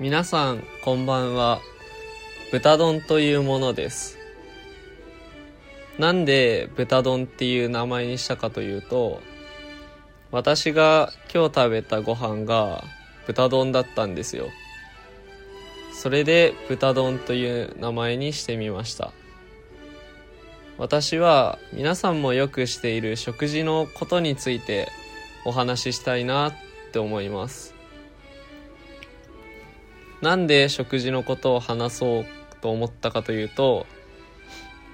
皆さんこんばんは。豚丼というものです。なんで豚丼っていう名前にしたかというと私が今日食べたご飯が豚丼だったんですよ。それで豚丼という名前にしてみました。私は皆さんもよくしている食事のことについてお話ししたいなって思います。なんで食事のことを話そうと思ったかというと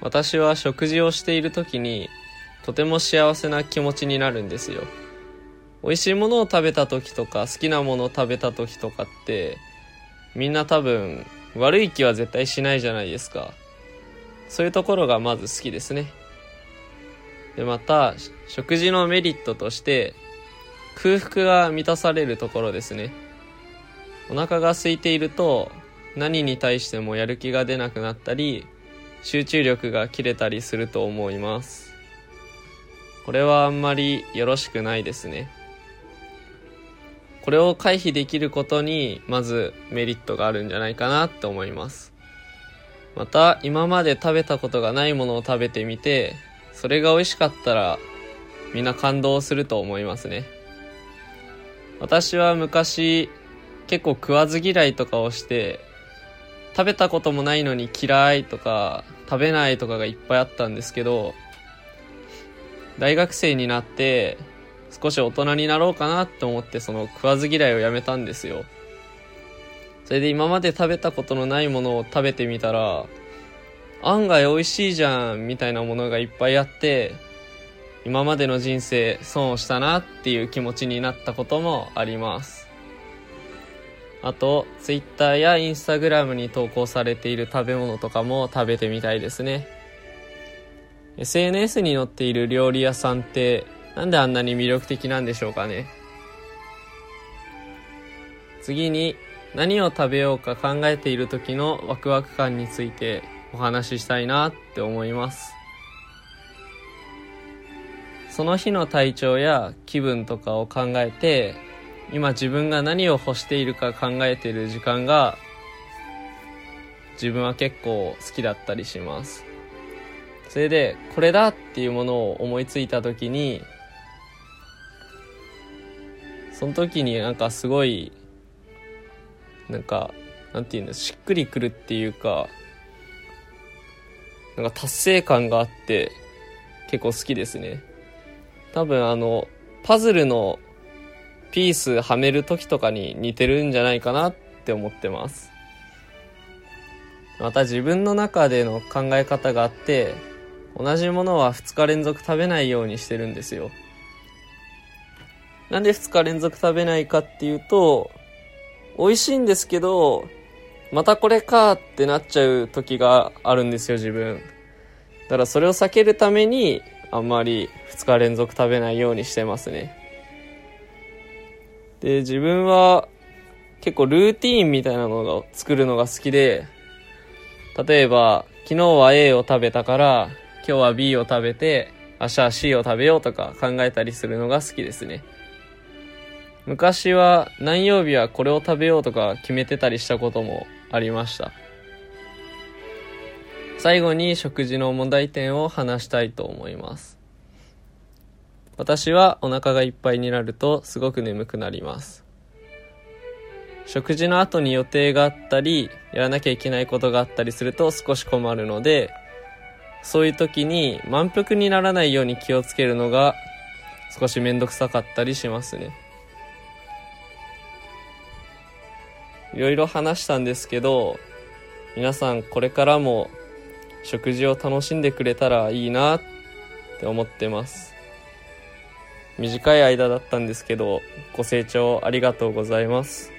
私は食事をしている時にとても幸せな気持ちになるんですよ。美味しいものを食べた時とか好きなものを食べた時とかってみんな多分悪い気は絶対しないじゃないですか。そういうところがまず好きですね。でまた食事のメリットとして空腹が満たされるところですね。お腹が空いていると何に対してもやる気が出なくなったり集中力が切れたりすると思います。これはあんまりよろしくないですね。これを回避できることにまずメリットがあるんじゃないかなって思います。また今まで食べたことがないものを食べてみてそれが美味しかったらみんな感動すると思いますね。私は昔結構食わず嫌いとかをして食べたこともないのに嫌いとか食べないとかがいっぱいあったんですけど大学生になって少し大人になろうかなって思ってその食わず嫌いをやめたんですよ。それで今まで食べたことのないものを食べてみたら案外美味しいじゃんみたいなものがいっぱいあって今までの人生損をしたなっていう気持ちになったこともあります。あと Twitter や Instagram に投稿されている食べ物とかも食べてみたいですね。SNS に載っている料理屋さんってなんであんなに魅力的なんでしょうかね。次に何を食べようか考えている時のワクワク感についてお話ししたいなって思います。その日の体調や気分とかを考えて今自分が何を欲しているか考えている時間が自分は結構好きだったりします。それでこれだっていうものを思いついた時にその時になんかすごいなんかなんていうんですしっくりくるっていうかなんか達成感があって結構好きですね。多分あのパズルのピースはめる時とかに似てるんじゃないかなって思ってます。また自分の中での考え方があって同じものは2日連続食べないようにしてるんですよ。なんで2日連続食べないかっていうと美味しいんですけどまたこれかってなっちゃう時があるんですよ自分。だからそれを避けるためにあんまり2日連続食べないようにしてますね。で自分は結構ルーティーンみたいなのを作るのが好きで例えば昨日は A を食べたから今日は B を食べて明日は C を食べようとか考えたりするのが好きですね。昔は何曜日はこれを食べようとか決めてたりしたこともありました。最後に食事の問題点を話したいと思います。私はお腹がいっぱいになるとすごく眠くなります。食事の後に予定があったりやらなきゃいけないことがあったりすると少し困るのでそういう時に満腹にならないように気をつけるのが少し面倒くさかったりしますね。いろいろ話したんですけど皆さんこれからも食事を楽しんでくれたらいいなって思ってます。短い間だったんですけどご清聴ありがとうございます。